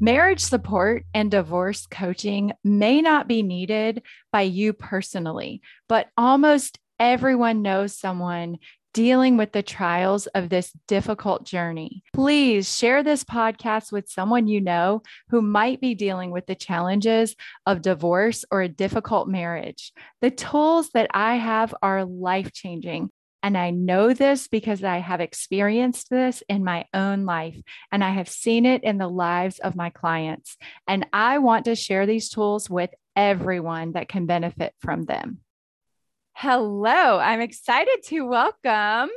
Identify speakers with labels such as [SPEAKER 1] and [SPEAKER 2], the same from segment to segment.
[SPEAKER 1] Marriage support and divorce coaching may not be needed by you personally, but almost everyone knows someone dealing with the trials of this difficult journey. Please share this podcast with someone you know who might be dealing with the challenges of divorce or a difficult marriage. The tools that I have are life changing. And I know this because I have experienced this in my own life and I have seen it in the lives of my clients. And I want to share these tools with everyone that can benefit from them. Hello, I'm excited to welcome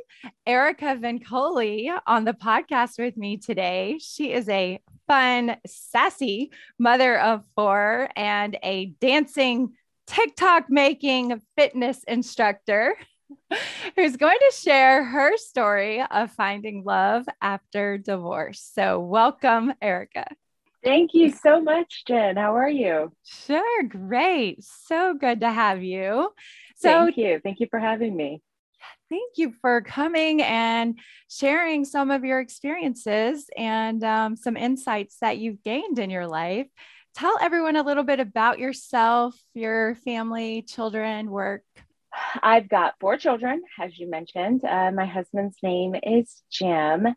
[SPEAKER 1] Erica Vincoli on the podcast with me today. She is a fun, sassy mother of four and a dancing, TikTok making fitness instructor who's going to share her story of finding love after divorce. So, welcome, Erica.
[SPEAKER 2] Thank you so much, Jen. How are you?
[SPEAKER 1] Sure, great. So good to have you. So,
[SPEAKER 2] thank you. Thank you for having me.
[SPEAKER 1] Thank you for coming and sharing some of your experiences and um, some insights that you've gained in your life. Tell everyone a little bit about yourself, your family, children, work.
[SPEAKER 2] I've got four children, as you mentioned. Uh, my husband's name is Jim,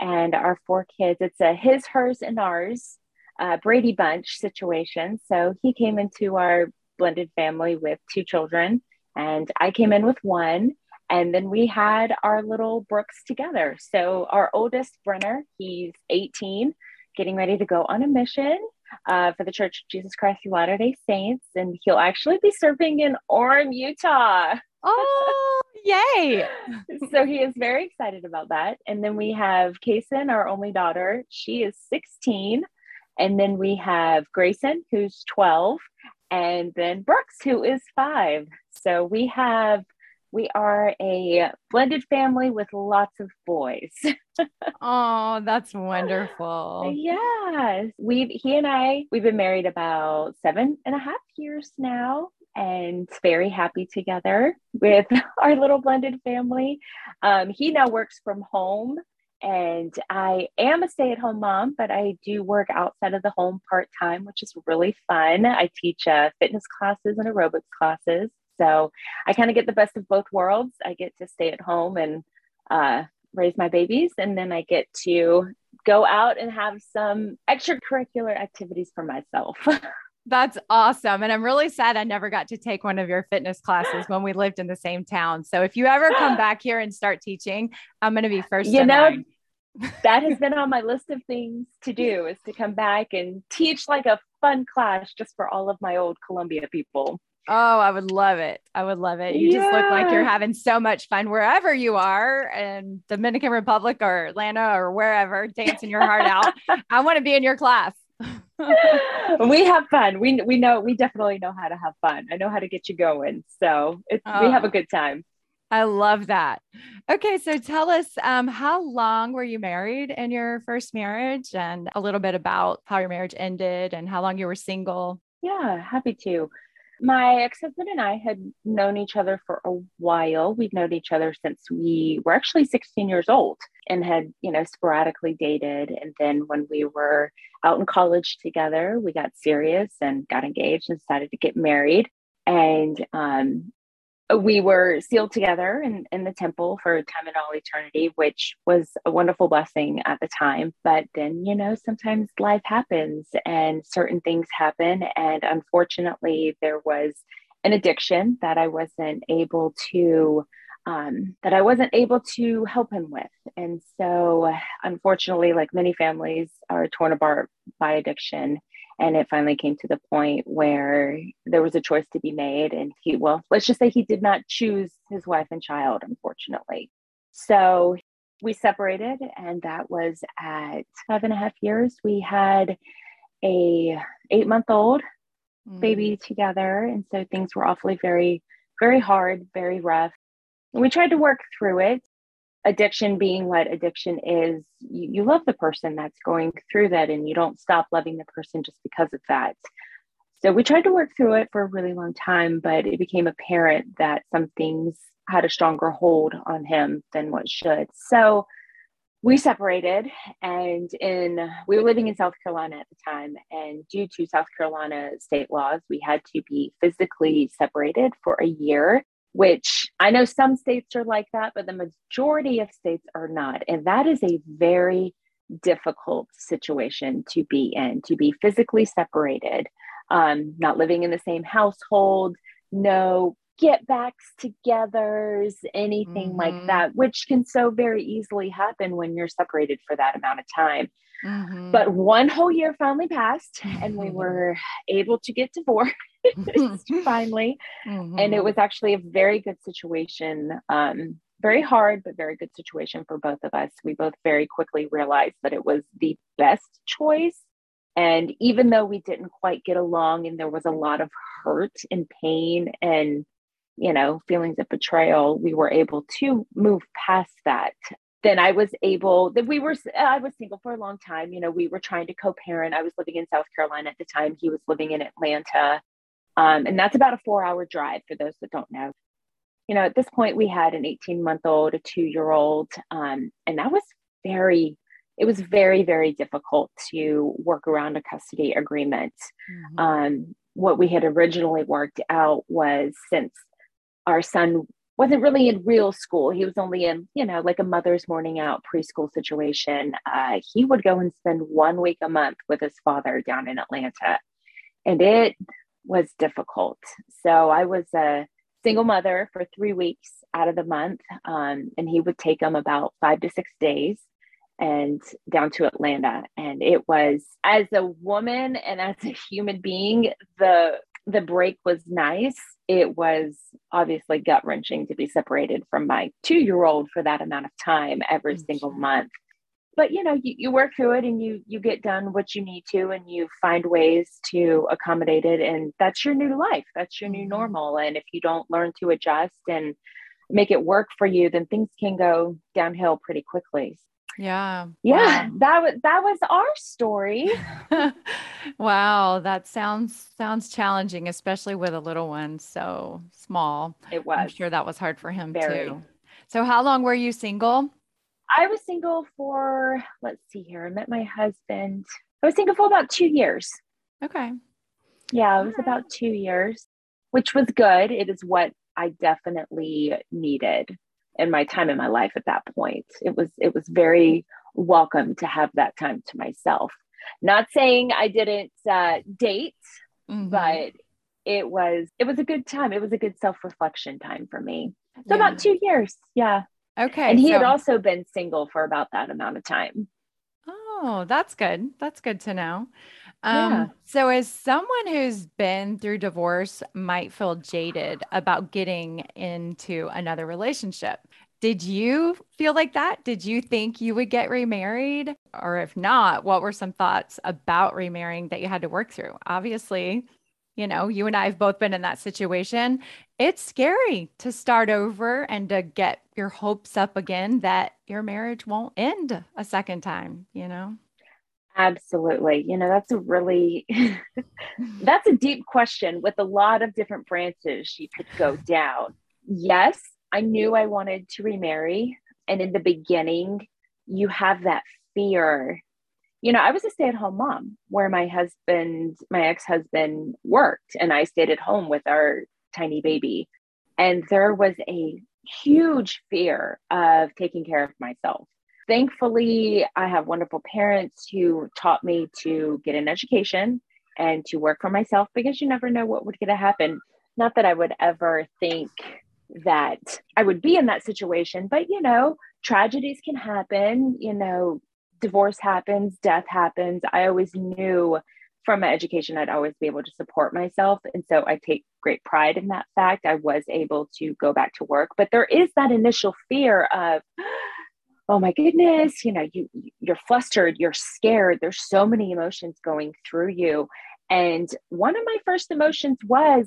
[SPEAKER 2] and our four kids, it's a his, hers, and ours uh, Brady Bunch situation. So he came into our blended family with two children and I came in with one. And then we had our little Brooks together. So our oldest Brenner, he's 18, getting ready to go on a mission uh, for the Church of Jesus Christ of Latter Day Saints, and he'll actually be serving in Orem, Utah.
[SPEAKER 1] Oh, yay!
[SPEAKER 2] so he is very excited about that. And then we have Kason, our only daughter. She is 16. And then we have Grayson, who's 12, and then Brooks, who is five. So we have we are a blended family with lots of boys.
[SPEAKER 1] oh, that's wonderful.
[SPEAKER 2] Yes. We've he and I, we've been married about seven and a half years now and very happy together with our little blended family. Um, he now works from home and I am a stay at home mom, but I do work outside of the home part time, which is really fun. I teach uh, fitness classes and aerobics classes. So I kind of get the best of both worlds. I get to stay at home and uh, raise my babies, and then I get to go out and have some extracurricular activities for myself.
[SPEAKER 1] That's awesome. And I'm really sad I never got to take one of your fitness classes when we lived in the same town. So if you ever come back here and start teaching, I'm going to be first.
[SPEAKER 2] You know, that has been on my list of things to do is to come back and teach like a fun class just for all of my old Columbia people.
[SPEAKER 1] Oh, I would love it. I would love it. You yeah. just look like you're having so much fun wherever you are in Dominican Republic or Atlanta or wherever, dancing your heart out. I want to be in your class.
[SPEAKER 2] we have fun. We we know we definitely know how to have fun. I know how to get you going. So it's oh, we have a oh. good time.
[SPEAKER 1] I love that. Okay, so tell us um, how long were you married in your first marriage, and a little bit about how your marriage ended and how long you were single.
[SPEAKER 2] Yeah, happy to my ex-husband and I had known each other for a while. We'd known each other since we were actually 16 years old and had, you know, sporadically dated. And then when we were out in college together, we got serious and got engaged and decided to get married. And um, we were sealed together in, in the temple for time and all eternity, which was a wonderful blessing at the time. But then, you know, sometimes life happens and certain things happen. And unfortunately, there was an addiction that I wasn't able to. Um, that I wasn't able to help him with. And so, unfortunately, like many families are torn apart by addiction and it finally came to the point where there was a choice to be made and he well let's just say he did not choose his wife and child unfortunately so we separated, and that was at five and a half years. We had a eight month old mm. baby together, and so things were awfully very, very hard, very rough. And we tried to work through it. Addiction being what addiction is, you, you love the person that's going through that, and you don't stop loving the person just because of that. So we tried to work through it for a really long time, but it became apparent that some things had a stronger hold on him than what should. So we separated and in we were living in South Carolina at the time and due to South Carolina state laws we had to be physically separated for a year which I know some states are like that but the majority of states are not and that is a very difficult situation to be in to be physically separated um, not living in the same household no get backs togethers, anything mm-hmm. like that, which can so very easily happen when you're separated for that amount of time. Mm-hmm. But one whole year finally passed, and we were able to get divorced finally. Mm-hmm. And it was actually a very good situation. Um, very hard, but very good situation for both of us. We both very quickly realized that it was the best choice. And even though we didn't quite get along and there was a lot of hurt and pain and you know, feelings of betrayal, we were able to move past that. Then I was able that we were I was single for a long time. You know, we were trying to co-parent. I was living in South Carolina at the time. He was living in Atlanta. Um, and that's about a four-hour drive for those that don't know. You know, at this point we had an 18-month-old, a two-year-old, um, and that was very it was very very difficult to work around a custody agreement mm-hmm. um, what we had originally worked out was since our son wasn't really in real school. He was only in, you know, like a mother's morning out preschool situation. Uh, he would go and spend one week a month with his father down in Atlanta. And it was difficult. So I was a single mother for three weeks out of the month. Um, and he would take them about five to six days and down to Atlanta. And it was, as a woman and as a human being, the the break was nice. It was obviously gut wrenching to be separated from my two year old for that amount of time every mm, single month. But you know, you, you work through it and you you get done what you need to and you find ways to accommodate it. And that's your new life. That's your new mm-hmm. normal. And if you don't learn to adjust and make it work for you, then things can go downhill pretty quickly.
[SPEAKER 1] Yeah.
[SPEAKER 2] Yeah. Wow. That was that was our story.
[SPEAKER 1] wow. That sounds sounds challenging, especially with a little one so small.
[SPEAKER 2] It was.
[SPEAKER 1] I'm sure that was hard for him Very. too. So how long were you single?
[SPEAKER 2] I was single for let's see here. I met my husband. I was single for about two years.
[SPEAKER 1] Okay.
[SPEAKER 2] Yeah, it was about two years, which was good. It is what I definitely needed in my time in my life at that point. It was it was very welcome to have that time to myself. Not saying I didn't uh, date, mm-hmm. but it was it was a good time. It was a good self reflection time for me. So yeah. about two years, yeah.
[SPEAKER 1] Okay.
[SPEAKER 2] And he so- had also been single for about that amount of time.
[SPEAKER 1] Oh, that's good. That's good to know. Um, yeah. So, as someone who's been through divorce might feel jaded about getting into another relationship, did you feel like that? Did you think you would get remarried? Or if not, what were some thoughts about remarrying that you had to work through? Obviously, you know, you and I have both been in that situation. It's scary to start over and to get your hopes up again that your marriage won't end a second time, you know?
[SPEAKER 2] Absolutely. You know, that's a really that's a deep question with a lot of different branches you could go down. Yes, I knew I wanted to remarry and in the beginning you have that fear. You know, I was a stay-at-home mom where my husband, my ex-husband worked and I stayed at home with our tiny baby. And there was a huge fear of taking care of myself thankfully, I have wonderful parents who taught me to get an education and to work for myself because you never know what would get to happen. Not that I would ever think that I would be in that situation, but you know, tragedies can happen, you know, divorce happens, death happens. I always knew from my education I'd always be able to support myself. And so I take great pride in that fact. I was able to go back to work, but there is that initial fear of, oh my goodness, you know, you you're flustered, you're scared. There's so many emotions going through you. And one of my first emotions was,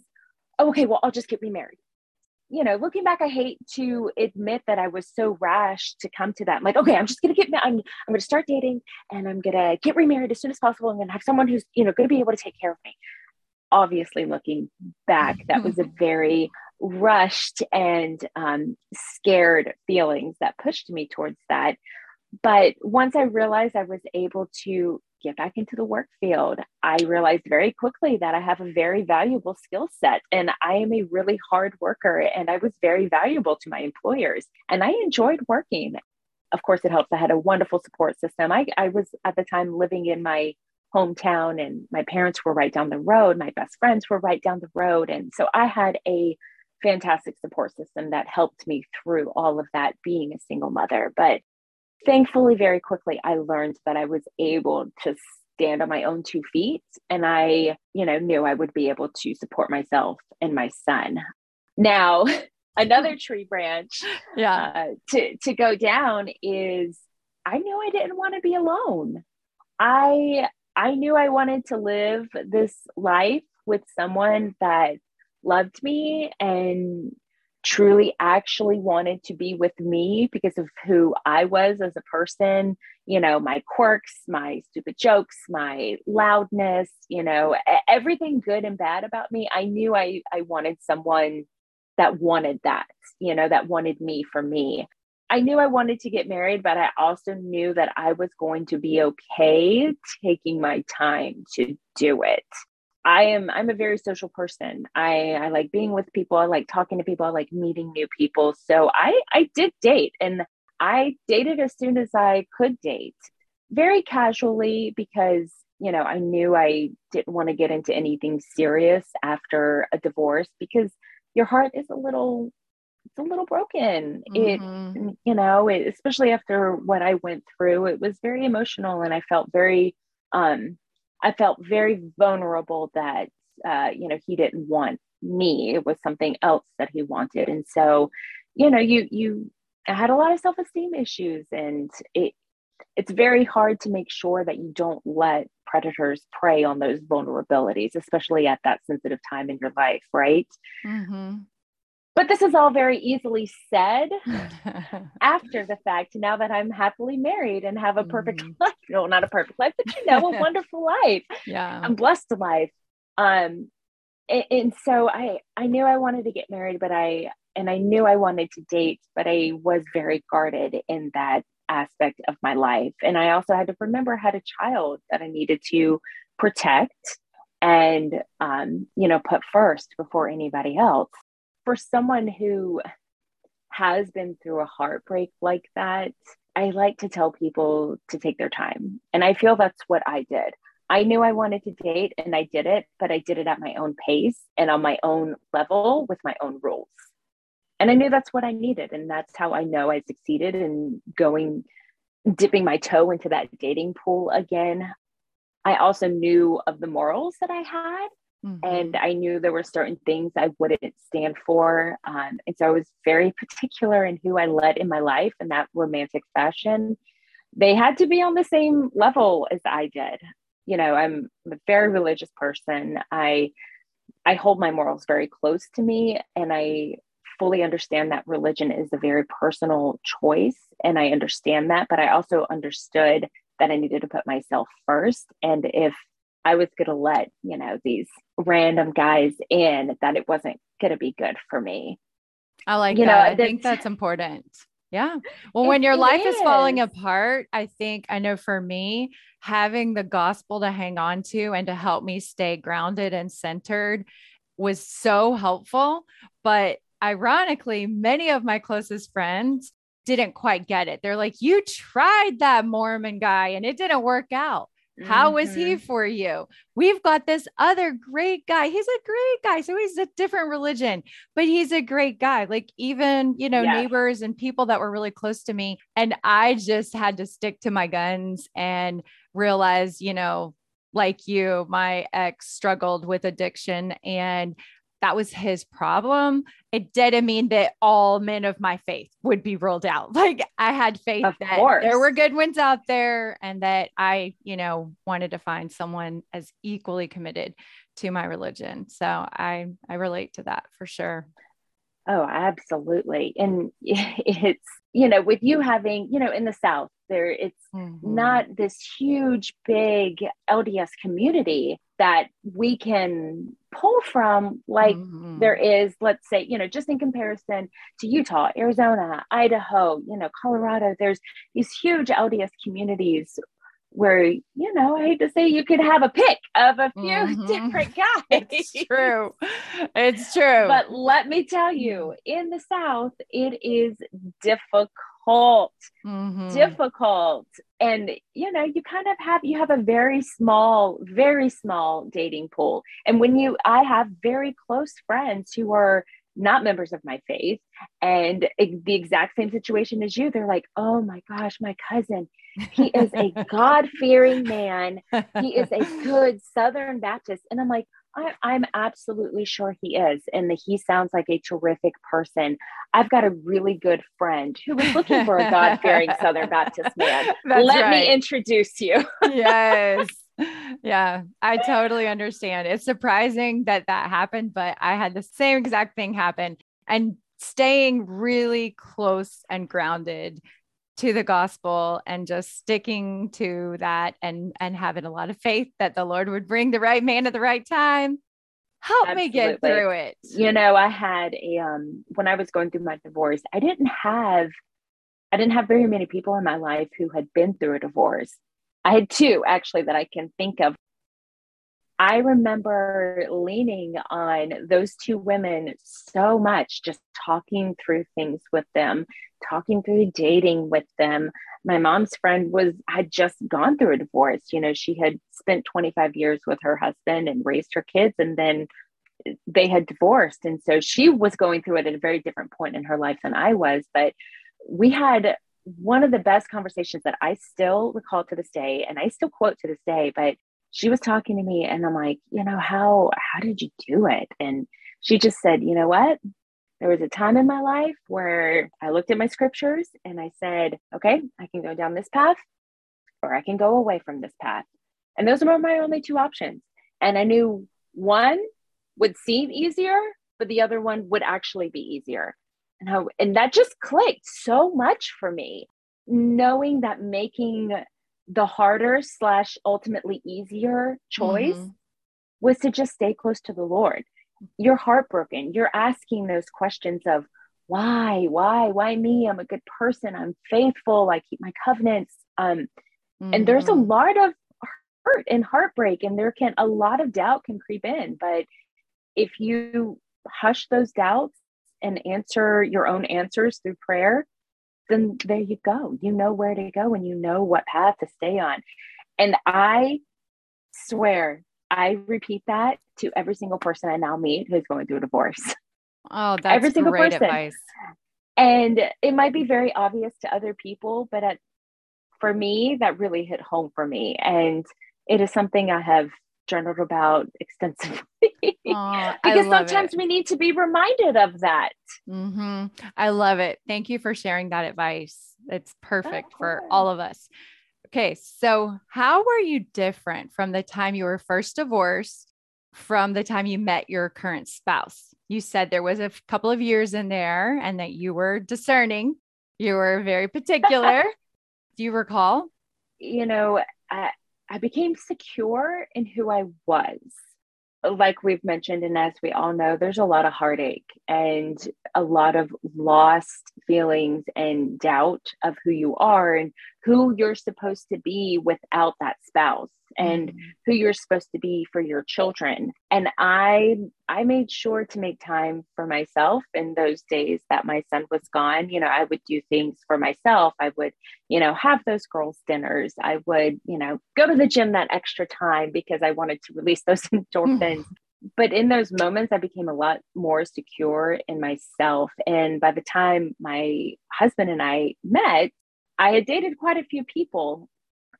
[SPEAKER 2] okay, well, I'll just get remarried. You know, looking back, I hate to admit that I was so rash to come to that. I'm like, okay, I'm just gonna get, I'm, I'm gonna start dating, and I'm gonna get remarried as soon as possible. I'm gonna have someone who's, you know, gonna be able to take care of me. Obviously, looking back, that was a very rushed and um, scared feelings that pushed me towards that. But once I realized I was able to get back into the work field, I realized very quickly that I have a very valuable skill set and I am a really hard worker and I was very valuable to my employers and I enjoyed working. Of course, it helps. I had a wonderful support system. I, I was at the time living in my hometown and my parents were right down the road. My best friends were right down the road. And so I had a fantastic support system that helped me through all of that being a single mother. But thankfully, very quickly, I learned that I was able to stand on my own two feet. And I, you know, knew I would be able to support myself and my son. Now, another tree branch yeah. Uh, to, to go down is I knew I didn't want to be alone. I I knew I wanted to live this life with someone that loved me and truly actually wanted to be with me because of who I was as a person, you know, my quirks, my stupid jokes, my loudness, you know, everything good and bad about me. I knew I, I wanted someone that wanted that, you know, that wanted me for me. I knew I wanted to get married, but I also knew that I was going to be okay taking my time to do it. I am I'm a very social person. I I like being with people. I like talking to people. I like meeting new people. So I I did date and I dated as soon as I could date. Very casually because, you know, I knew I didn't want to get into anything serious after a divorce because your heart is a little it's a little broken. Mm-hmm. It you know, it, especially after what I went through, it was very emotional and I felt very um I felt very vulnerable that, uh, you know, he didn't want me. It was something else that he wanted. And so, you know, you, you, had a lot of self-esteem issues and it, it's very hard to make sure that you don't let predators prey on those vulnerabilities, especially at that sensitive time in your life, right? Mm-hmm. But this is all very easily said after the fact. Now that I'm happily married and have a perfect mm. life, no, not a perfect life, but you know, a wonderful life.
[SPEAKER 1] Yeah,
[SPEAKER 2] I'm blessed to life. Um, and, and so I, I knew I wanted to get married, but I, and I knew I wanted to date, but I was very guarded in that aspect of my life. And I also had to remember I had a child that I needed to protect and um, you know put first before anybody else for someone who has been through a heartbreak like that, I like to tell people to take their time. And I feel that's what I did. I knew I wanted to date and I did it, but I did it at my own pace and on my own level with my own rules. And I knew that's what I needed. And that's how I know I succeeded in going, dipping my toe into that dating pool again. I also knew of the morals that I had Mm-hmm. And I knew there were certain things I wouldn't stand for. Um, and so I was very particular in who I let in my life in that romantic fashion. They had to be on the same level as I did. You know, I'm a very religious person. I I hold my morals very close to me and I fully understand that religion is a very personal choice and I understand that, but I also understood that I needed to put myself first and if I was going to let, you know, these random guys in, that it wasn't going to be good for me.
[SPEAKER 1] I like you that. Know, I think that's important. Yeah. Well, when your life is. is falling apart, I think I know for me, having the gospel to hang on to and to help me stay grounded and centered was so helpful. But ironically, many of my closest friends didn't quite get it. They're like, You tried that Mormon guy and it didn't work out. How mm-hmm. was he mm-hmm. for you? We've got this other great guy. He's a great guy. So he's a different religion, but he's a great guy. Like even, you know, yeah. neighbors and people that were really close to me. And I just had to stick to my guns and realize, you know, like you, my ex struggled with addiction and that was his problem, it didn't mean that all men of my faith would be ruled out. Like I had faith
[SPEAKER 2] Of
[SPEAKER 1] that
[SPEAKER 2] course.
[SPEAKER 1] there were good ones out there and that I, you know, wanted to find someone as equally committed to my religion. So I I relate to that for sure.
[SPEAKER 2] Oh, absolutely. And it's, you know, with you having, you know, in the South, there it's
[SPEAKER 1] Mhm.
[SPEAKER 2] not this huge, big LDS community that we can pull from like
[SPEAKER 1] Mhm.
[SPEAKER 2] there is, let's say, you know, just in comparison to Utah, Arizona, Idaho, you know, Colorado, there's these huge LDS communities where, you know, I hate to say you could have a pick of a few
[SPEAKER 1] Mhm.
[SPEAKER 2] different guys.
[SPEAKER 1] it's true. It's true.
[SPEAKER 2] But let me tell you, in the South, it is difficult,
[SPEAKER 1] Mhm.
[SPEAKER 2] difficult. And, you know, you kind of have, you have a very small, very small dating pool. And when you, I have very close friends who are not members of my faith and the exact same situation as you. They're like, oh my gosh, my cousin, he is a God fearing man. He is a good Southern Baptist. And I'm like, I, I'm absolutely sure he is. And that he sounds like a terrific person. I've got a really good friend who was looking for a God fearing Southern Baptist man.
[SPEAKER 1] That's
[SPEAKER 2] Let
[SPEAKER 1] right.
[SPEAKER 2] me introduce you.
[SPEAKER 1] yes. Yeah, I totally understand. It's surprising that that happened, but I had the same exact thing happen. And staying really close and grounded to the gospel and just sticking to that and and having a lot of faith that the Lord would bring the right man at the right time. Help me get through it.
[SPEAKER 2] you know i had a um when i was going through my divorce i didn't have i didn't have very many people in my life who had been through a divorce i had two actually that i can think of i remember leaning on those two women so much just talking through things with them talking through dating with them. My mom's friend was had just gone through a divorce. You know she had spent 25 years with her husband and raised her kids and then they had divorced. And so she was going through it at a very different point in her life than i was. But we had one of the best conversations that i still recall to this day and i still quote to this day but she was talking to me and i'm like you know how how did you do it? And she just said you know what? There was a time in my life where i looked at my scriptures and i said okay i can go down this path or i can go away from this path and those were my only two options. And i knew one would seem easier, but the other one would actually be easier. And how and that just clicked so much for me, knowing that making the harder slash ultimately easier choice
[SPEAKER 1] Mhm.
[SPEAKER 2] was to just stay close to the Lord. You're heartbroken. You're asking those questions of why, why, why me? I'm a good person. I'm faithful. I keep my covenants. Um, and there's a
[SPEAKER 1] Mhm.
[SPEAKER 2] lot of hurt and heartbreak and there can a lot of doubt can creep in but if you hush those doubts and answer your own answers through prayer then there you go. You know where to go and you know what path to stay on. And i swear i repeat that to every single person i now meet who's going through a divorce.
[SPEAKER 1] Oh, that's
[SPEAKER 2] every single
[SPEAKER 1] great
[SPEAKER 2] person.
[SPEAKER 1] advice.
[SPEAKER 2] and it might be very obvious to other people but at, for me that really hit home for me. And it is something i have journaled about extensively because sometimes
[SPEAKER 1] it.
[SPEAKER 2] we need to be reminded of that
[SPEAKER 1] hmm I love it. Thank you for sharing that advice. It's perfect for all of us. Okay, so how were you different from the time you were first divorced from the time you met your current spouse? You said there was a couple of years in there and that you were discerning. You were very particular. Do you recall?
[SPEAKER 2] you know I, I became secure in who i was. Like we've mentioned and as we all know there's a lot of heartache and a lot of lost feelings and doubt of who you are and who you're supposed to be without that spouse and
[SPEAKER 1] Mhm.
[SPEAKER 2] who you're supposed to be for your children. And i i made sure to make time for myself in those days that my son was gone. You know i would do things for myself. I would you know have those girls dinners. I would you know go to the gym that extra time because i wanted to release those endorphins. But in those moments i became a lot more secure in myself. And by the time my husband and i met i had dated quite a few people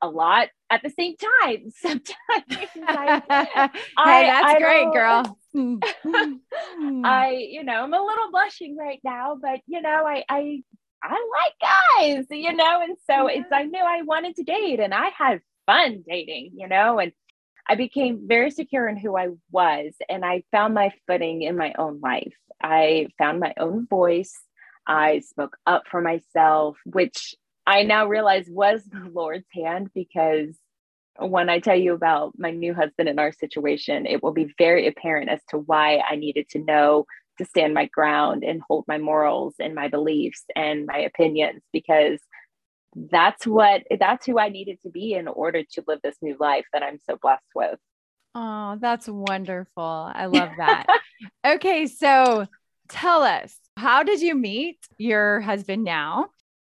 [SPEAKER 2] a lot at the same time. Sometimes I,
[SPEAKER 1] hey, that's
[SPEAKER 2] I
[SPEAKER 1] great, girl. Mm, mm, mm.
[SPEAKER 2] I, you know, I'm a little blushing right now, but you know, I, I, I like guys, you know, and so it's, I knew I wanted to date and I had fun dating, you know, and I became very secure in who I was and I found my footing in my own life. I found my own voice. I spoke up for myself, which I now realize was the Lord's hand because when I tell you about my new husband and our situation, it will be very apparent as to why I needed to know to stand my ground and hold my morals and my beliefs and my opinions because that's what that's who I needed to be in order to live this new life that I'm so blessed with.
[SPEAKER 1] Oh, that's wonderful. I love that. okay, so tell us, how did you meet your husband now?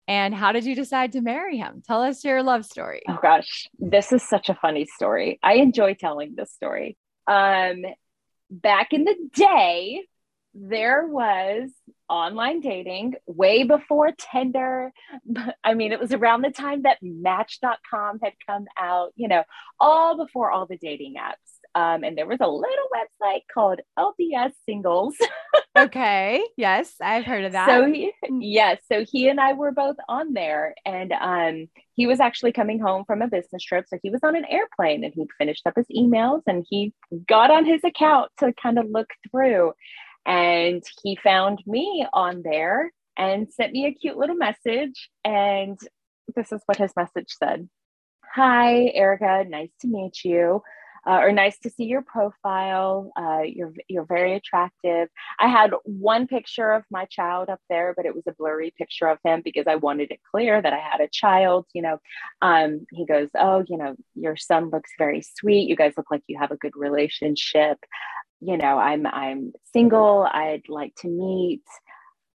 [SPEAKER 1] And how did you decide to marry him? Tell us your love story.
[SPEAKER 2] Oh gosh, this is such a funny story. I enjoy telling this story. Um back in the day, there was online dating way before Tinder. I mean, it was around the time that Match.com had come out, you know, all before all the dating apps. Um, and there was a little website called LDS Singles.
[SPEAKER 1] Okay. Yes, I've heard of that.
[SPEAKER 2] So he, yes, so he and I were both on there, and um, he was actually coming home from a business trip. So he was on an airplane, and he'd finished up his emails, and he got on his account to kind of look through, and he found me on there and sent me a cute little message, and this is what his message said: "Hi, Erica, nice to meet you." Uh, or nice to see your profile. Uh, you're you're very attractive. I had one picture of my child up there, but it was a blurry picture of him because I wanted it clear that I had a child. You know, um, he goes, "Oh, you know, your son looks very sweet. You guys look like you have a good relationship. You know, I'm I'm single. I'd like to meet,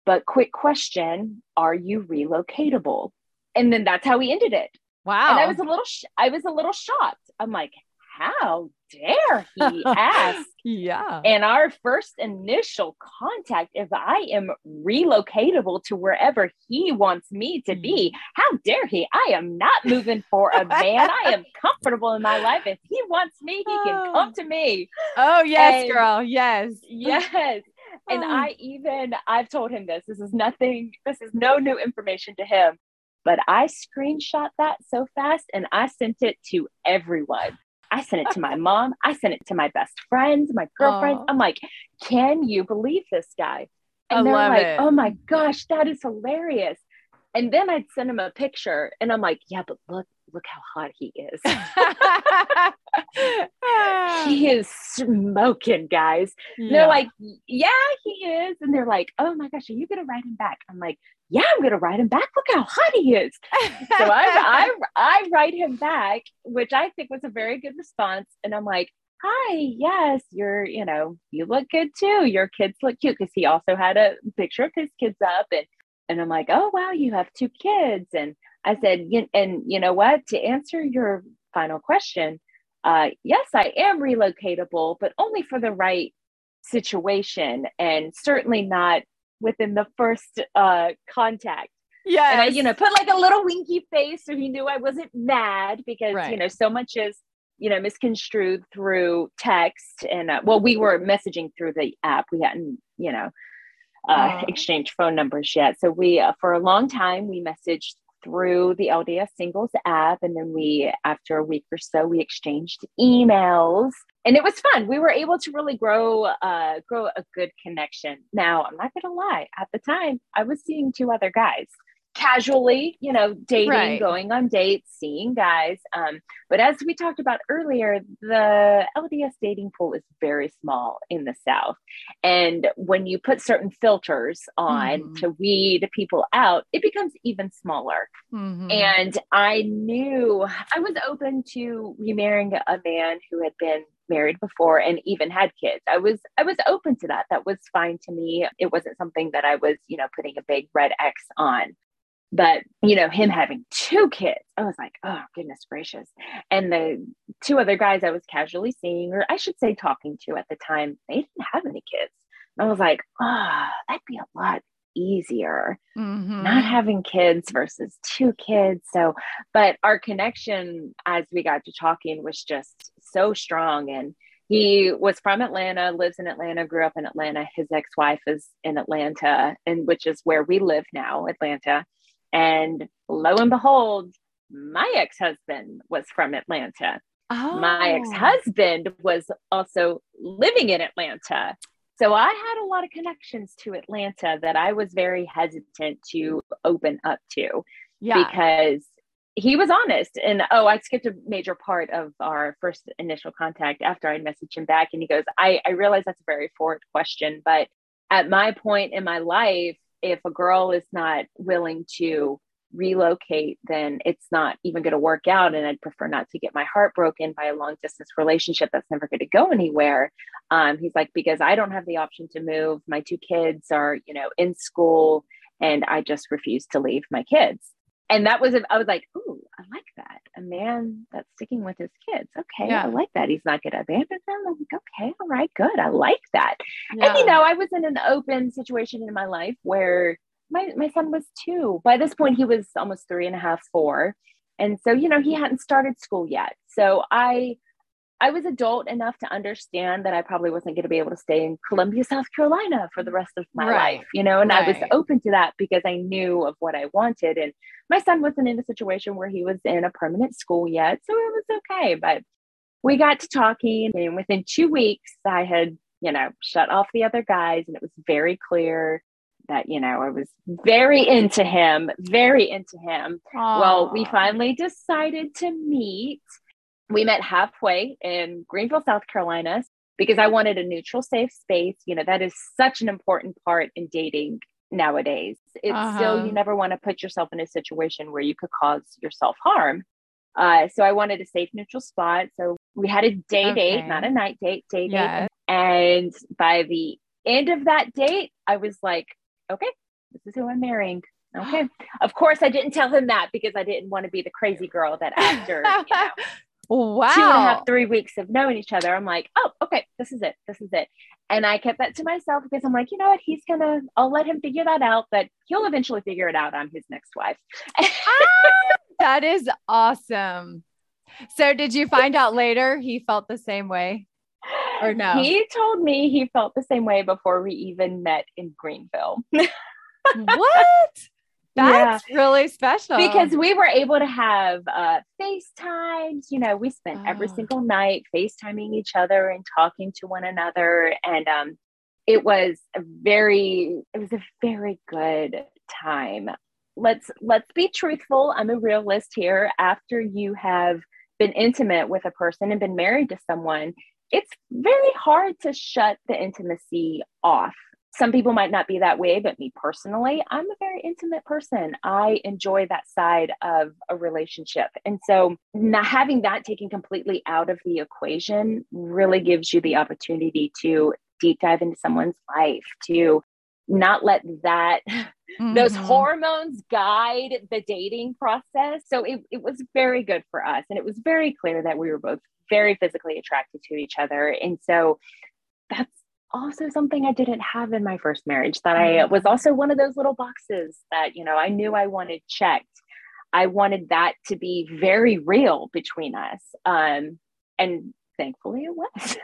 [SPEAKER 2] but quick question: Are you relocatable?" And then that's how we ended it.
[SPEAKER 1] wow.
[SPEAKER 2] And I was a little sh- I was a little shocked. I'm like, how dare he ask
[SPEAKER 1] yeah.
[SPEAKER 2] And our first initial contact if I am relocatable to wherever he wants me to hmm. be. How dare he? I am not moving for a man. I am comfortable in my life. If he wants me, he can oh. come to me.
[SPEAKER 1] Oh, yes,
[SPEAKER 2] And-
[SPEAKER 1] girl. Yes.
[SPEAKER 2] Yes. And
[SPEAKER 1] Oh.
[SPEAKER 2] I even I've told him this. This is nothing, this is no new information to him. But I screenshot that so fast and I sent it to everyone. I sent it to my mom. I sent it to my best friends, my girlfriends.
[SPEAKER 1] Aw.
[SPEAKER 2] I'm like, can you believe this guy?
[SPEAKER 1] I
[SPEAKER 2] And they're
[SPEAKER 1] love
[SPEAKER 2] like,
[SPEAKER 1] it.
[SPEAKER 2] oh my gosh, that is hilarious. And then I'd send him a picture and I'm like, yeah, but look, look how hot he is. he is smoking, guys.
[SPEAKER 1] Yeah.
[SPEAKER 2] They're like, yeah, he is. And they're like, oh my gosh, are you going to write him back? I'm like, yeah, I'm going to write him back. Look how hot he is. So I, I, I write him back, which I think was a very good response. And I'm like, hi, yes, you're, you know, you look good too. Your kids look cute because he also had a picture of his kids up. And, and I'm like, oh, wow, you have two kids. And I said, and you know what? To answer your final question, uh, yes, I am relocatable, but only for the right situation and certainly not within the first uh, contact.
[SPEAKER 1] Yeah.
[SPEAKER 2] And I, you know, put like a little winky face so he knew I wasn't mad because, you know, so much is, you know, misconstrued through text. And uh, well, we were messaging through the app. We hadn't, you know, uh,
[SPEAKER 1] Oh.
[SPEAKER 2] exchanged phone numbers yet. So we, uh, for a long time, we messaged through the LDS Singles app. And then we, after a week or so, we exchanged emails. And it was fun. We were able to really grow, uh, grow a good connection. Now, I'm not going to lie. At the time, I was seeing two other guys casually, you know, dating,
[SPEAKER 1] Right.
[SPEAKER 2] going on dates, seeing guys. Um, but as we talked about earlier, the LDS dating pool is very small in the South. And when you put certain filters on
[SPEAKER 1] Mhm.
[SPEAKER 2] to weed people out, it becomes even smaller.
[SPEAKER 1] Mhm.
[SPEAKER 2] And I knew I was open to remarrying a man who had been married before and even had kids. I was I was open to that. That was fine to me. It wasn't something that I was, you know, putting a big red X on. But, you know, him having two kids, I was like, oh goodness gracious. And the two other guys I was casually seeing, or I should say talking to at the time, they didn't have any kids. And I was like, oh, that'd be a lot easier mm-hmm. not having kids versus two kids so but our connection as we got to talking was just so strong and he was from Atlanta, lives in Atlanta, grew up in Atlanta. His ex-wife is in Atlanta, and which is where we live now, Atlanta. And lo and behold, my ex-husband was from Atlanta. Oh. My ex-husband was also living in Atlanta. So I had a lot of connections to Atlanta that I was very hesitant to open up to yeah. because he was honest. And oh, I skipped a major part of our first initial contact after I messaged him back. And he goes, I, I realize that's a very forward question, but at my point in my life, if a girl is not willing to relocate, then it's not even going to work out. And I'd prefer not to get my heart broken by a long distance relationship that's never going to go anywhere. Um, he's like, because I don't have the option to move. My two kids are, you know, in school and I just refuse to leave my kids. And that was, I was like, ooh, I like that. A man that's sticking with his kids. Okay, yeah. I like that. He's not going to abandon them. I'm like, okay, all right, good. I like that. Yeah. And, you know, I was in an open situation in my life where my, my son was two. By this point, he was almost three and a half, four. And so, you know, he hadn't started school yet. So I, I was adult enough to understand that I probably wasn't going to be able to stay in Columbia, South Carolina for the rest of my right. life, you know, and right. I was open to that because I knew of what I wanted. And my son wasn't in a situation where he was in a permanent school yet. So it was okay. But we got to talking, and within two weeks, I had, you know, shut off the other guys, and it was very clear that you know I was very into him, very into him. Aww. Well, we finally decided to meet. We met halfway in Greenville, South Carolina, because I wanted a neutral, safe space. You know, that is such an important part in dating nowadays. It's uh-huh. still you never want to put yourself in a situation where you could cause yourself harm. Uh, so I wanted a safe, neutral spot. So we had a day okay. date, not a night date, day date. And by the end of that date, I was like, okay, this is who I'm marrying. Okay. of course, I didn't tell him that because I didn't want to be the crazy girl that after you know, wow. two and a half, three weeks of knowing each other, I'm like, oh, okay, this is it. This is it. And I kept that to myself because I'm like, you know what? He's gonna, I'll let him figure that out, but he'll eventually figure it out. I'm his next wife. ah,
[SPEAKER 1] that is awesome. So, did you find out later he felt the same way? or no?
[SPEAKER 2] He told me he felt the same way before we even met in Greenville.
[SPEAKER 1] what? That's yeah. really special.
[SPEAKER 2] Because we were able to have uh, FaceTimes. You know, we spent oh. every single night FaceTiming each other and talking to one another. And um, it was a very, it was a very good time. Let's let's be truthful. I'm a realist here. After you have been intimate with a person and been married to someone, it's very hard to shut the intimacy off. Some people might not be that way, but me personally, I'm a very intimate person. I enjoy that side of a relationship. And so, not having that taken completely out of the equation really gives you the opportunity to deep dive into someone's life, to not let that mm-hmm. those hormones guide the dating process so it, it was very good for us and it was very clear that we were both very physically attracted to each other. And so that's also something I didn't have in my first marriage that I mm. was also one of those little boxes that, you know, I knew I wanted checked. I wanted that to be very real between us. Um, and thankfully it was.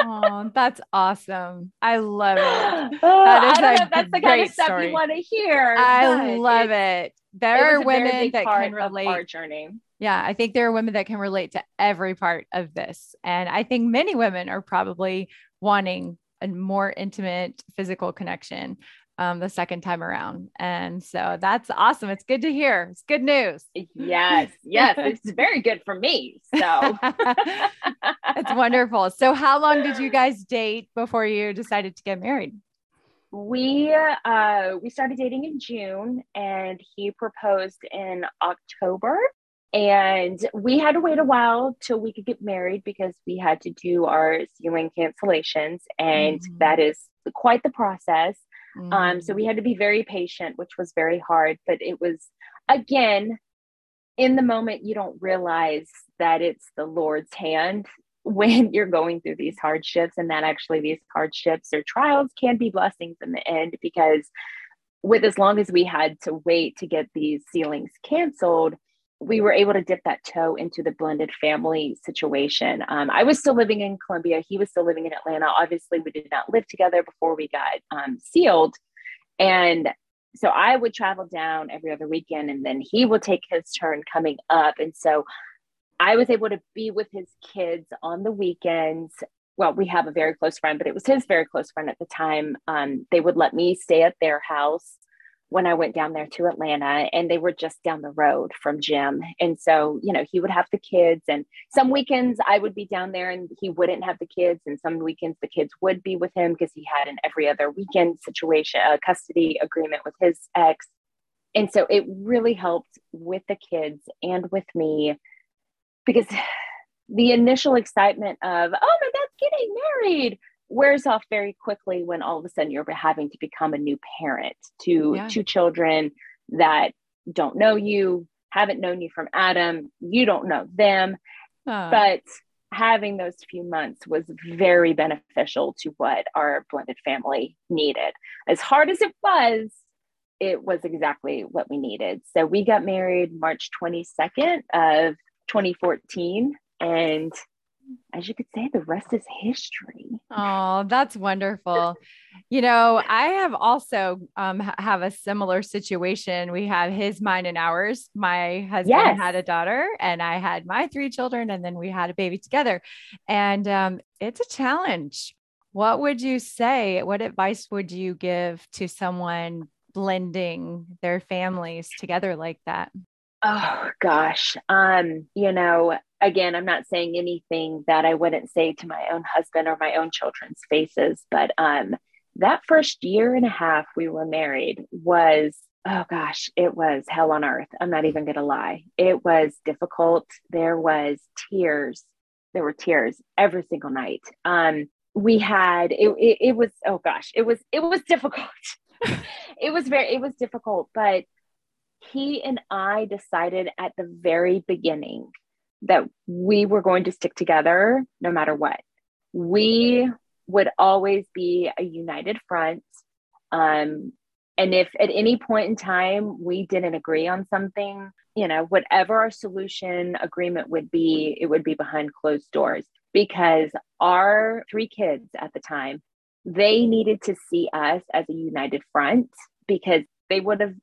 [SPEAKER 1] oh, that's awesome. I love it.
[SPEAKER 2] That is a that's the kind of stuff story. you want to hear.
[SPEAKER 1] I love it. There are women that can relate.
[SPEAKER 2] Our journey.
[SPEAKER 1] Yeah, I think there are women that can relate to every part of this. And I think many women are probably wanting a more intimate physical connection um, the second time around. And so that's awesome. It's good to hear. It's good news.
[SPEAKER 2] Yes. Yes. it's very good for me. So
[SPEAKER 1] it's wonderful. So, how long did you guys date before you decided to get married?
[SPEAKER 2] We uh, we started dating in June, and he proposed in October. And we had to wait a while till we could get married because we had to do our sealing cancellations, and mm-hmm. that is quite the process. Mm-hmm. Um, so we had to be very patient, which was very hard. But it was again in the moment you don't realize that it's the Lord's hand when you're going through these hardships, and that actually these hardships or trials can be blessings in the end because with as long as we had to wait to get these sealings canceled, we were able to dip that toe into the blended family situation. Um, I was still living in Columbia. He was still living in Atlanta. Obviously, we did not live together before we got um, sealed. And so I would travel down every other weekend, and then he would take his turn coming up. And so I was able to be with his kids on the weekends. Well, we have a very close friend, but it was his very close friend at the time. Um, they would let me stay at their house when I went down there to Atlanta and they were just down the road from Jim. And so, you know, he would have the kids and some weekends I would be down there and he wouldn't have the kids. And some weekends the kids would be with him because he had an every other weekend situation, a custody agreement with his ex. And so it really helped with the kids and with me because the initial excitement of, oh, my dad's getting married wears off very quickly when all of a sudden you're having to become a new parent to yeah. two children that don't know you, haven't known you from Adam, you don't know them. Uh. But having those few months was very beneficial to what our blended family needed. As hard as it was, it was exactly what we needed. So we got married March 22nd of 2014 and as you could say, the rest is history.
[SPEAKER 1] Oh, that's wonderful. you know, I have also um, have a similar situation. We have his, mine, and ours. My husband yes. had a daughter, and I had my three children, and then we had a baby together. And um, it's a challenge. What would you say? What advice would you give to someone blending their families together like that?
[SPEAKER 2] Oh gosh. Um, you know, again, I'm not saying anything that I wouldn't say to my own husband or my own children's faces, but um that first year and a half we were married was oh gosh, it was hell on earth. I'm not even going to lie. It was difficult. There was tears. There were tears every single night. Um we had it, it, it was oh gosh, it was it was difficult. it was very it was difficult, but he and I decided at the very beginning that we were going to stick together no matter what. We would always be a united front. Um, and if at any point in time we didn't agree on something, you know, whatever our solution agreement would be, it would be behind closed doors because our three kids at the time, they needed to see us as a united front because they would have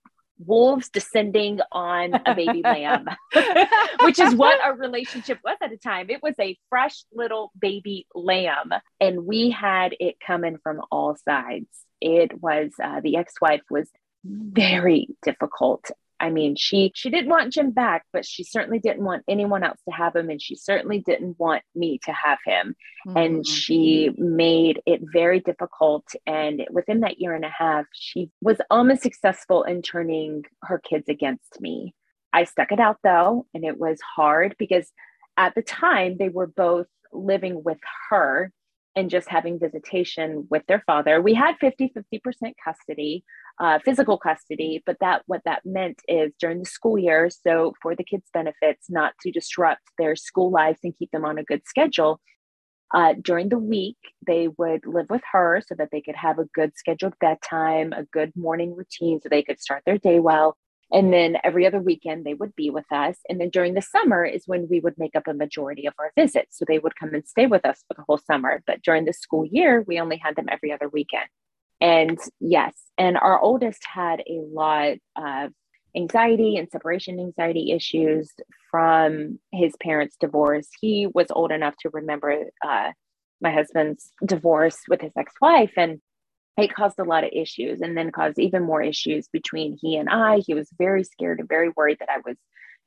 [SPEAKER 2] wolves descending on a baby lamb, which is what our relationship was at the time. It was a fresh little baby lamb, and we had it coming from all sides. It was uh, the ex wife was very difficult I mean, she she didn't want Jim back, but she certainly didn't want anyone else to have him, and she certainly didn't want me to have him. Mm-hmm. And she made it very difficult. And within that year and a half, she was almost successful in turning her kids against me. I stuck it out though, and it was hard because at the time they were both living with her and just having visitation with their father. We had 50 50% custody uh, physical custody, but that what that meant is during the school year, so for the kids' benefits, not to disrupt their school lives and keep them on a good schedule. Uh, during the week, they would live with her so that they could have a good scheduled bedtime, a good morning routine, so they could start their day well. And then every other weekend, they would be with us. And then during the summer is when we would make up a majority of our visits. So they would come and stay with us for the whole summer. But during the school year, we only had them every other weekend. And yes, and our oldest had a lot of anxiety and separation anxiety issues from his parents' divorce. He was old enough to remember uh, my husband's divorce with his ex wife, and it caused a lot of issues and then caused even more issues between he and I. He was very scared and very worried that I was,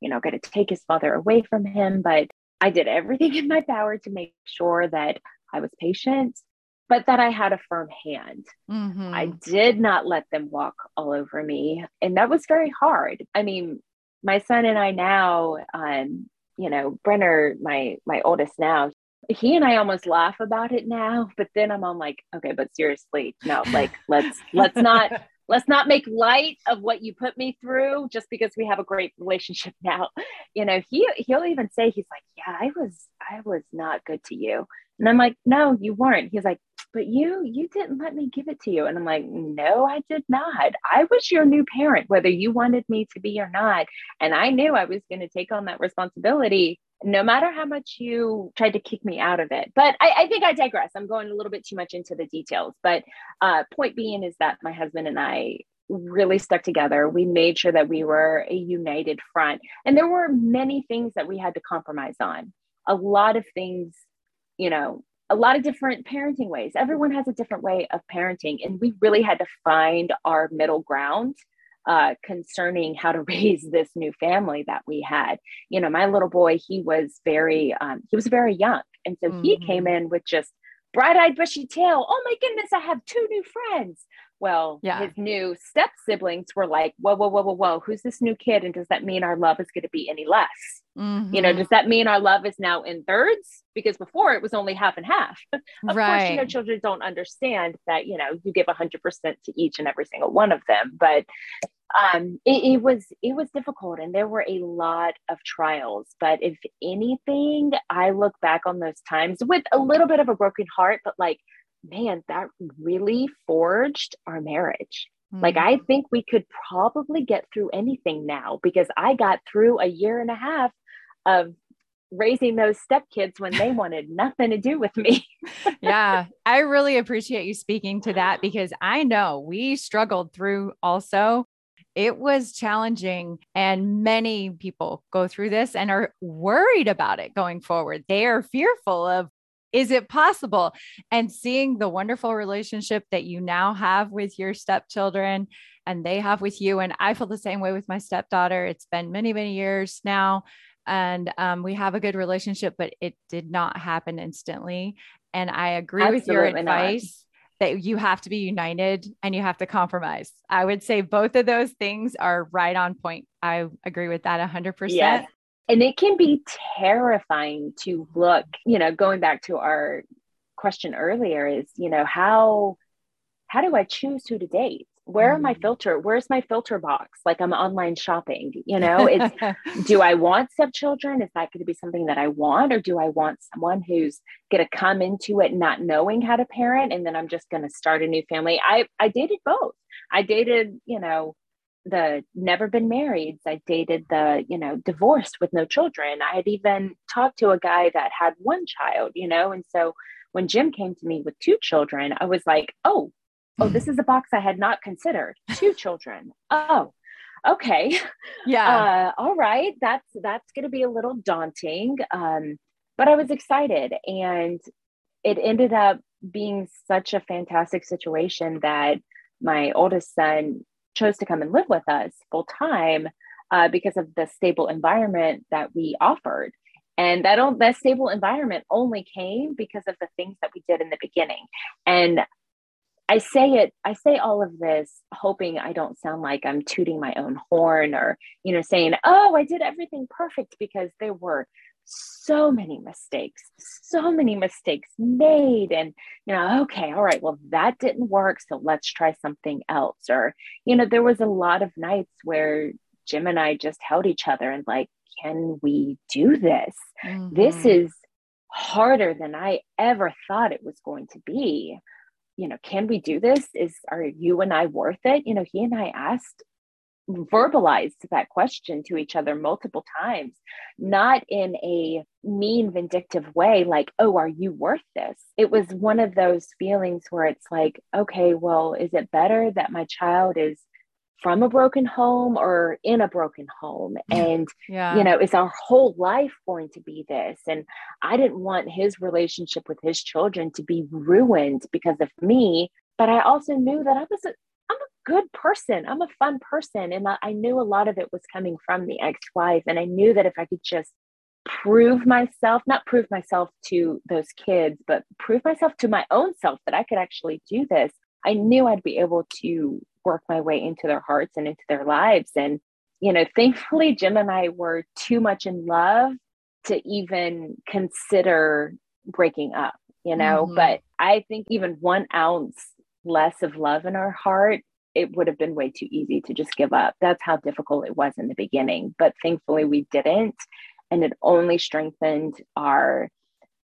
[SPEAKER 2] you know, going to take his father away from him. But I did everything in my power to make sure that I was patient but that I had a firm hand. Mm-hmm. I did not let them walk all over me. And that was very hard. I mean, my son and I now, um, you know, Brenner, my my oldest now, he and I almost laugh about it now, but then I'm on like, okay, but seriously, no, like let's let's not let's not make light of what you put me through just because we have a great relationship now. You know, he he'll even say he's like, yeah, I was I was not good to you. And I'm like, no, you weren't. He's like, but you you didn't let me give it to you. And i'm like no i did not. I was your new parent whether you wanted me to be or not. And i knew i was going to take on that responsibility no matter how much you tried to kick me out of it. But i, I think i digress. I'm going a little bit too much into the details. But uh, point being is that my husband and i really stuck together. We made sure that we were a united front. And there were many things that we had to compromise on. A lot of things you know a lot of different parenting ways. Everyone has a different way of parenting, and we really had to find our middle ground uh, concerning how to raise this new family that we had. You know, my little boy, he was very, um, he was very young, and so mm-hmm. he came in with just bright-eyed, bushy tail. Oh my goodness, I have two new friends. Well, yeah. his new step siblings were like, whoa, whoa, whoa, whoa, whoa, who's this new kid? And does that mean our love is going to be any less? Mm-hmm. You know, mm-hmm. does that mean our love is now in thirds? Because before it was only half and half. of right. course, you know, children don't understand that, you know, you give 100% to each and every single one of them. But um, it, it was it was difficult and there were a lot of trials but if anything i look back on those times with a little bit of a broken heart but like man, that really forged our marriage. Mm-hmm. Like, I mm. think we could probably get through anything now because I got through a year and a half of raising those stepkids when they wanted nothing to do with me.
[SPEAKER 1] yeah, I really appreciate you speaking to that because I know we struggled through also. It was challenging, and many people go through this and are worried about it going forward. They are fearful of is it possible? And seeing the wonderful relationship that you now have with your stepchildren and they have with you. And I feel the same way with my stepdaughter. It's been many, many years now. And um, we have a good relationship, but it did not happen instantly. And I agree Absolutely with your advice not. that you have to be united and you have to compromise. I would say both of those things are right on point. I agree with that 100%. Yes.
[SPEAKER 2] And it can be terrifying to look, you know, going back to our question earlier is, you know, how how do I choose who to date? Where mm. am I filter? Where's my filter box? Like I'm online shopping, you know, it's do I want stepchildren? Is that going to be something that I want? Or do I want someone who's going to come into it not knowing how to parent and then I'm just going to start a new family? I I dated both. I dated, you know, the never been married. I dated the, you know, divorced with no children. I had even talked to a guy that had one child, you know, and so when Jim came to me with two children, I was like, oh, oh, this is a box I had not considered. Two children. Oh, okay.
[SPEAKER 1] Yeah.
[SPEAKER 2] Uh, all right. That's that's gonna be a little daunting. Um, but I was excited and it ended up being such a fantastic situation that my oldest son chose to come and live with us full time uh, because of the stable environment that we offered. And that, that stable environment only came because of the things that we did in the beginning. And I say it, I say all of this hoping I don't sound like I'm tooting my own horn or, you know, saying, oh, I did everything perfect because there were so many mistakes, so many mistakes made. And, you know, okay, all right, well, that didn't work. So let's try something else. Or, you know, there was a lot of nights where Jim and I just held each other and, like, can we do this? Mm-hmm. This is harder than I ever thought it was going to be. You know, can we do this? Is are you and I worth it? You know, he and I asked verbalized that question to each other multiple times, not in a mean, vindictive way, like, oh, are you worth this? It was one of those feelings where it's like, okay, well, is it better that my child is from a broken home or in a broken home and yeah. you know is our whole life going to be this and i didn't want his relationship with his children to be ruined because of me but i also knew that i was a, I'm a good person. I'm a fun person. And I knew a lot of it was coming from the ex wife. And I knew that if I could just prove myself, not prove myself to those kids, but prove myself to my own self that I could actually do this, I knew I'd be able to work my way into their hearts and into their lives. And, you know, thankfully, Jim and I were too much in love to even consider breaking up, you know, mm-hmm. but I think even one ounce less of love in our heart, it would have been way too easy to just give up. That's how difficult it was in the beginning. But thankfully, we didn't. And it only strengthened our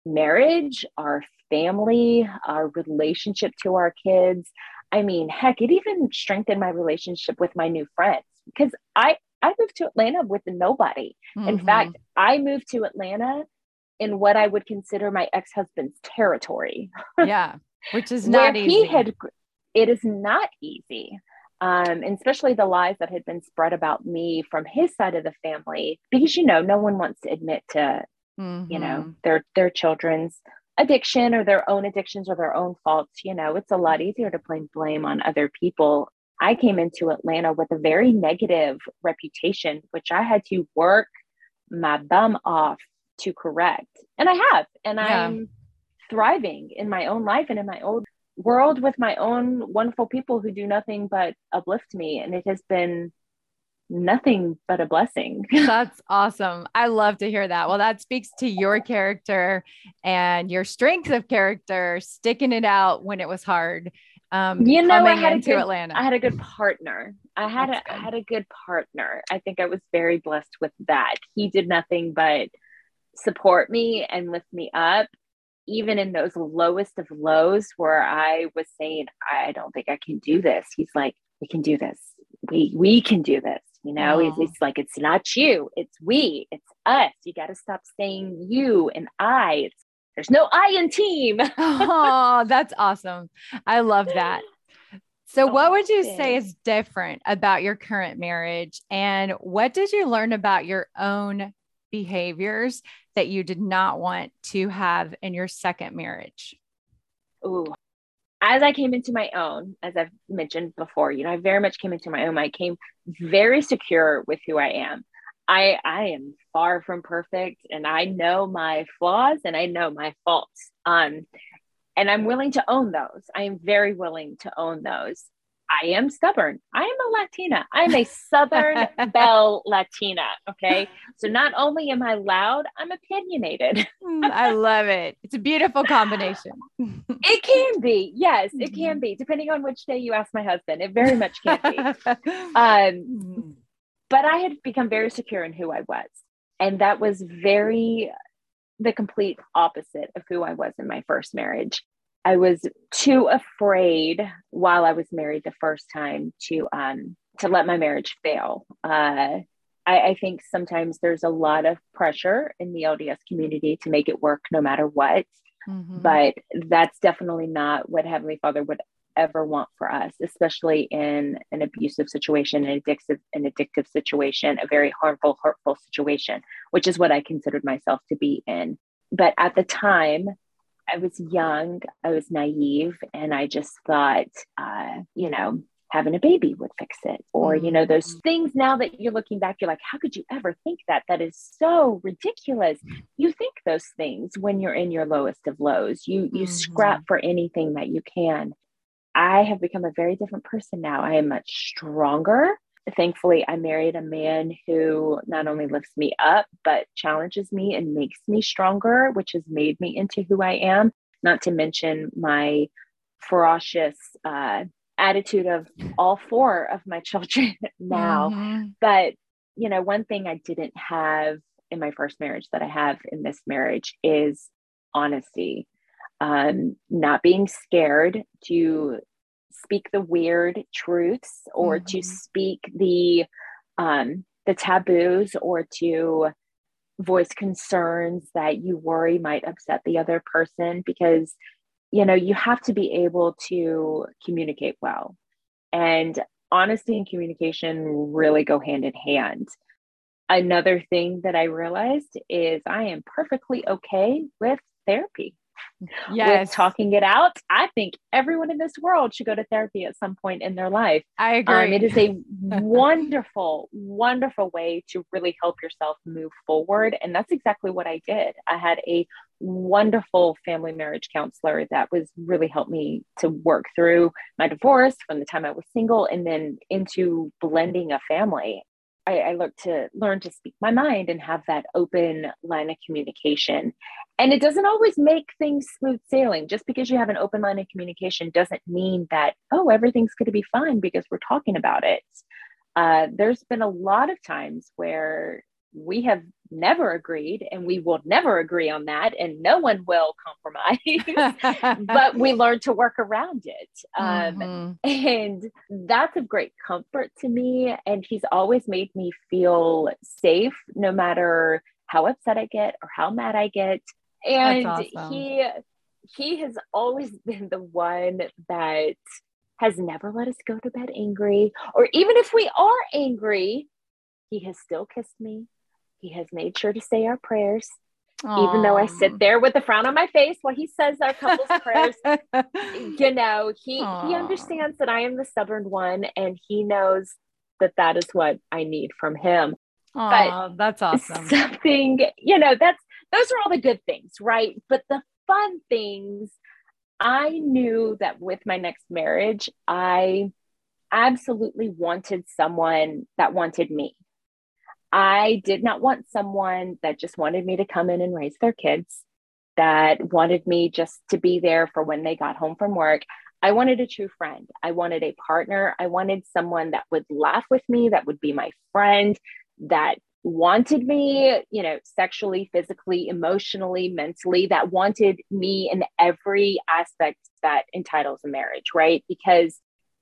[SPEAKER 2] marriage, our family, our relationship to our kids. I mean, heck, it even strengthened my relationship with my new friends because I I moved to Atlanta with nobody. Mm-hmm. In fact, I moved to Atlanta in what I would consider my ex-husband's territory.
[SPEAKER 1] yeah, which is not easy. He had
[SPEAKER 2] it is not easy. Um, and especially the lies that had been spread about me from his side of the family, because you know, no one wants to admit to, mm-hmm. you know, mm-hmm. their their children's addiction or their own addictions or their own faults. You know, it's a lot easier to blame blame on other people. I came into Atlanta with a very negative reputation, which I had to work my bum off to correct. And I have, and yeah. I'm thriving in my own life and in my own world with my own wonderful people who do nothing but uplift me. And it has been nothing but a blessing.
[SPEAKER 1] That's awesome. I love to hear that. Well, that speaks to your character and your strength of character, sticking it out when it was hard. Um,
[SPEAKER 2] you know, I had a good, Atlanta. I had a good partner. I had a, I had a good partner. I think I was very blessed with that. He did nothing but support me and lift me up even in those lowest of lows where I was saying, I don't think I can do this, he's like, we can do this. We we can do this. You know, he's, he's like, it's not you, it's we, it's us. You got to stop saying you and I. It's, there's no I in team.
[SPEAKER 1] oh, that's awesome. I love that. So, oh, what would you say is different about your current marriage? And what did you learn about your own behaviors that you did not want to have in your second marriage?
[SPEAKER 2] Ooh, as I came into my own, as I've mentioned before, you know, I very much came into my own. I came very secure with who I am. I I am far from perfect, and I know my flaws and I know my faults. Um, and I'm willing to own those. I am very willing to own those. I am stubborn. I am a Latina. I'm a Southern Belle Latina. Okay. So not only am I loud, I'm opinionated.
[SPEAKER 1] Mm, I love it. It's a beautiful combination.
[SPEAKER 2] it can be. Yes, it can mm-hmm. be, depending on which day you ask my husband. It very much can be. um, mm. but I had become very secure in who I was. And that was very the complete opposite of who I was in my first marriage. I was too afraid while I was married the first time to um to let my marriage fail. Uh, I, I think sometimes there's a lot of pressure in the LDS community to make it work no matter what. Mm-hmm. But that's definitely not what Heavenly Father would ever want for us, especially in an abusive situation, an addictive, an addictive situation, a very harmful, hurtful situation, which is what I considered myself to be in. But at the time, I was young, I was naive, and I just thought, uh, you know, having a baby would fix it. Or, you know, those mm. things now that you're looking back, you're like, how could you ever think that? That is so ridiculous. You think those things when you're in your lowest of lows. You you mm-hmm. scrap for anything that you can. I have become a very different person now. I am much stronger thankfully, I married a man who not only lifts me up, but challenges me and makes me stronger, which has made me into who I am. Not to mention my ferocious uh, attitude of all four of my children now. Mm-hmm. But, you know, one thing I didn't have in my first marriage that I have in this marriage is honesty. Um, not being scared to speak the weird truths or mm-hmm. to speak the um, the taboos or to voice concerns that you worry might upset the other person because you know you have to be able to communicate well. And honesty and communication really go hand in hand. Another thing that i realized is i am perfectly okay with therapy yes. with talking it out. I think everyone in this world should go to therapy at some point in their life.
[SPEAKER 1] I agree. Um,
[SPEAKER 2] it is a wonderful, wonderful way to really help yourself move forward. And that's exactly what I did. I had a wonderful family marriage counselor that was really helped me to work through my divorce from the time I was single and then into blending a family. I, I look to learn to speak my mind and have that open line of communication. And it doesn't always make things smooth sailing. Just because you have an open line of communication doesn't mean that, oh, everything's going to be fine because we're talking about it. Uh, there's been a lot of times where we have never agreed and we will never agree on that and no one will compromise but we learned to work around it um, mm-hmm. and that's of great comfort to me and he's always made me feel safe no matter how upset i get or how mad i get and awesome. he he has always been the one that has never let us go to bed angry or even if we are angry he has still kissed me he has made sure to say our prayers, Aww. even though I sit there with a frown on my face while he says our couple's prayers. You know, he Aww. he understands that I am the stubborn one, and he knows that that is what I need from him.
[SPEAKER 1] Aww, but that's awesome.
[SPEAKER 2] Something, you know, that's those are all the good things, right? But the fun things, I knew that with my next marriage, I absolutely wanted someone that wanted me. I did not want someone that just wanted me to come in and raise their kids, that wanted me just to be there for when they got home from work. I wanted a true friend. I wanted a partner. I wanted someone that would laugh with me, that would be my friend, that wanted me, you know, sexually, physically, emotionally, mentally, that wanted me in every aspect that entitles a marriage, right? Because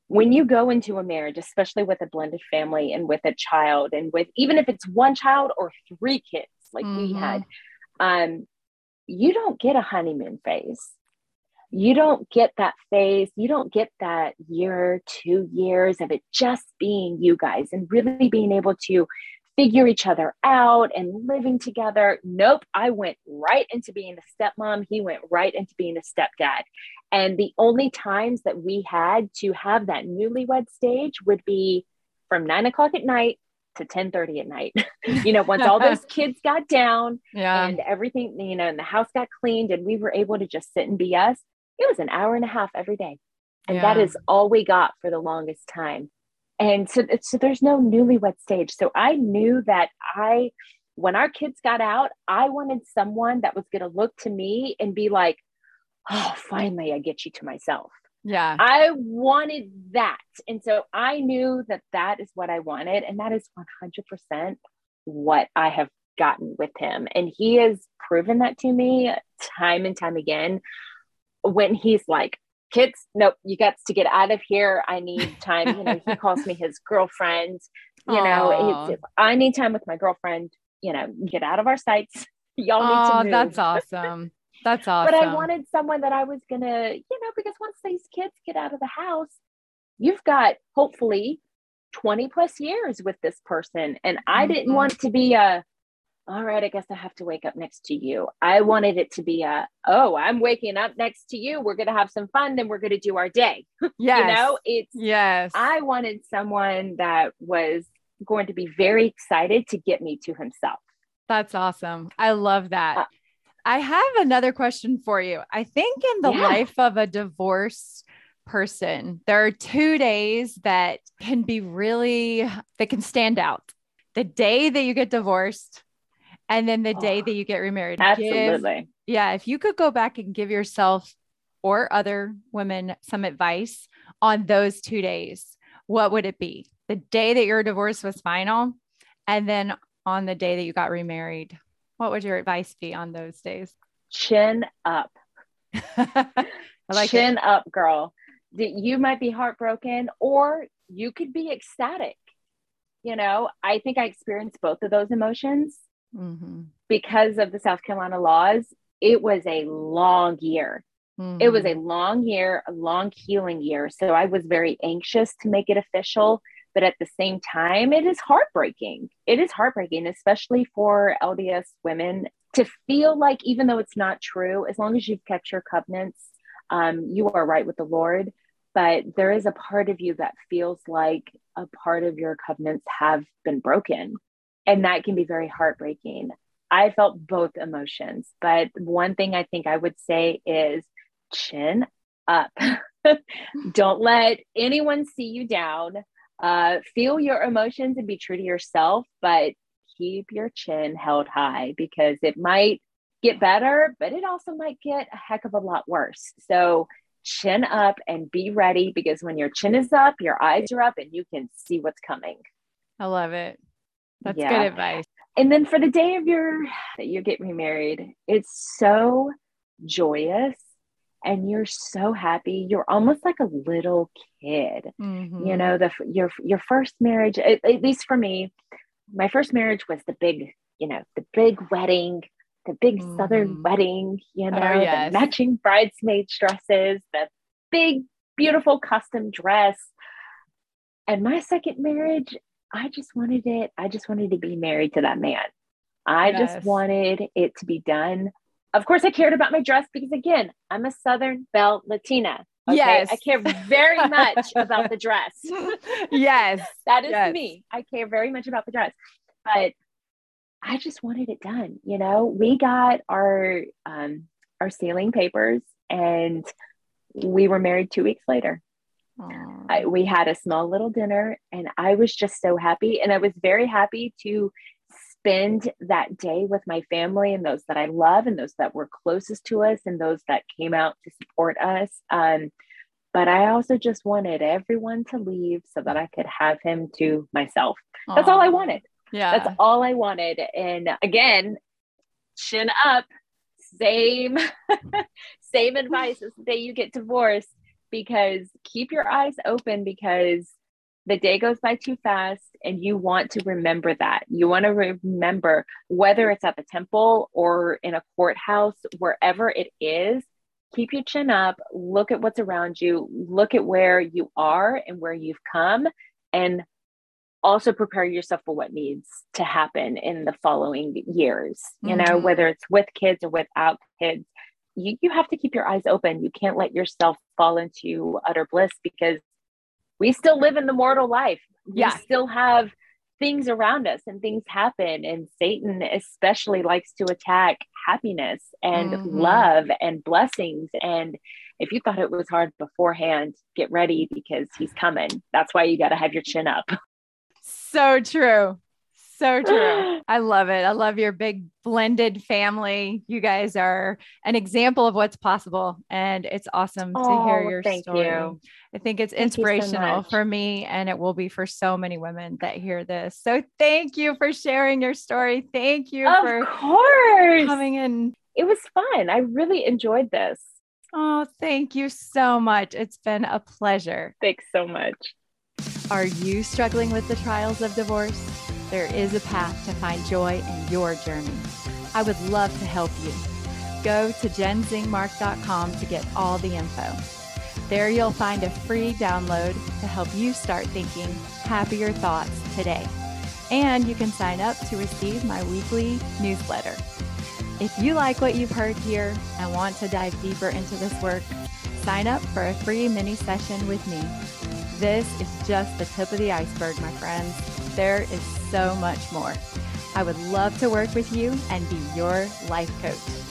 [SPEAKER 2] when you go into a marriage, especially with a blended family and with a child, and with even if it's one child or three kids, like mm-hmm. we had, um, you don't get a honeymoon phase. You don't get that phase. You don't get that year, two years of it just being you guys and really being able to figure each other out and living together. Nope, I went right into being a stepmom. He went right into being a stepdad. And the only times that we had to have that newlywed stage would be from nine o'clock at night to 10 30 at night. you know, once all those kids got down yeah. and everything, you know, and the house got cleaned and we were able to just sit and be us, it was an hour and a half every day. And yeah. that is all we got for the longest time. And so, so there's no newlywed stage. So I knew that I, when our kids got out, I wanted someone that was going to look to me and be like, oh, finally, I get you to myself.
[SPEAKER 1] Yeah.
[SPEAKER 2] I wanted that. And so I knew that that is what I wanted. And that is 100% what I have gotten with him. And he has proven that to me time and time again when he's like, kids, nope, you got to get out of here. I need time. You know, he calls me his girlfriend. You Aww. know, I need time with my girlfriend. You know, get out of our sights. Y'all need to move.
[SPEAKER 1] That's awesome. That's awesome.
[SPEAKER 2] but I wanted someone that I was gonna, you know, because once these kids get out of the house, you've got hopefully 20 plus years with this person. And I mm-hmm. didn't want to be a, all right, I guess I have to wake up next to you. I wanted it to be a, oh, I'm waking up next to you. We're going to have some fun, then we're going to do our day.
[SPEAKER 1] Yes.
[SPEAKER 2] you know, it's,
[SPEAKER 1] yes.
[SPEAKER 2] I wanted someone that was going to be very excited to get me to himself.
[SPEAKER 1] That's awesome. I love that. Uh, I have another question for you. I think in the yeah. life of a divorced person, there are two days that can be really, that can stand out. The day that you get divorced and then the day oh, that you get remarried.
[SPEAKER 2] Absolutely.
[SPEAKER 1] Give, yeah. If you could go back and give yourself or other women some advice on those two days, what would it be? The day that your divorce was final and then on the day that you got remarried. What would your advice be on those days?
[SPEAKER 2] Chin up. like Chin it. up, girl. You might be heartbroken or you could be ecstatic. You know, I think I experienced both of those emotions mm-hmm. because of the South Carolina laws. It was a long year. Mm-hmm. It was a long year, a long healing year. So I was very anxious to make it official but at the same time it is heartbreaking it is heartbreaking especially for lds women to feel like even though it's not true as long as you've kept your covenants um, you are right with the lord but there is a part of you that feels like a part of your covenants have been broken and that can be very heartbreaking i felt both emotions but one thing i think i would say is chin up don't let anyone see you down uh, feel your emotions and be true to yourself, but keep your chin held high because it might get better, but it also might get a heck of a lot worse. So chin up and be ready because when your chin is up, your eyes are up and you can see what's coming.
[SPEAKER 1] I love it. That's yeah. good advice.
[SPEAKER 2] and then for the day of your that you get remarried, it's so joyous and you're so happy. You're almost like a little kid. Mm-hmm. You know, the your your first marriage, at, at least for me, my first marriage was the big, you know, the big wedding, the big mm-hmm. southern wedding, you know, oh, yes. the matching bridesmaids dresses, the big beautiful custom dress. And my second marriage, I just wanted it. I just wanted to be married to that man. I yes. just wanted it to be done. Of course, I cared about my dress because, again, I'm a Southern Belle Latina. Okay? Yes. I care very much about the dress.
[SPEAKER 1] yes.
[SPEAKER 2] that is
[SPEAKER 1] yes.
[SPEAKER 2] me. I care very much about the dress. But I just wanted it done. You know, we got our um, our sealing papers and we were married two weeks later. I, we had a small little dinner and I was just so happy. And I was very happy to spend that day with my family and those that I love and those that were closest to us and those that came out to support us. Um, but I also just wanted everyone to leave so that I could have him to myself. That's all I wanted.
[SPEAKER 1] Yeah.
[SPEAKER 2] That's all I wanted. And again, chin up, same, same advice as the day you get divorced because keep your eyes open because the day goes by too fast and you want to remember that. You want to remember whether it's at the temple or in a courthouse, wherever it is, keep your chin up, look at what's around you, look at where you are and where you've come, and also prepare yourself for what needs to happen in the following years, you mm-hmm. know, whether it's with kids or without kids you, you have to keep your eyes open. You can't let yourself fall into utter bliss because we still live in the mortal life. Yeah. We still have things around us and things happen. And Satan especially likes to attack happiness and mm-hmm. love and blessings. And if you thought it was hard beforehand, get ready because he's coming. That's why you got to have your chin up.
[SPEAKER 1] So true. So true. I love it. I love your big blended family. You guys are an example of what's possible. And it's awesome oh, to hear oh, your
[SPEAKER 2] thank
[SPEAKER 1] story.
[SPEAKER 2] You.
[SPEAKER 1] I think it's thank inspirational so for me, and it will be for so many women that hear this. So thank you for sharing your story. Thank you
[SPEAKER 2] of
[SPEAKER 1] for
[SPEAKER 2] course.
[SPEAKER 1] coming in.
[SPEAKER 2] It was fun. I really enjoyed this.
[SPEAKER 1] Oh, thank you so much. It's been a pleasure.
[SPEAKER 2] Thanks so much.
[SPEAKER 1] Are you struggling with the trials of divorce? There is a path to find joy in your journey. I would love to help you. Go to jenzingmark.com to get all the info. There you'll find a free download to help you start thinking happier thoughts today. And you can sign up to receive my weekly newsletter. If you like what you've heard here and want to dive deeper into this work, sign up for a free mini session with me. This is just the tip of the iceberg, my friends. There is so much more. I would love to work with you and be your life coach.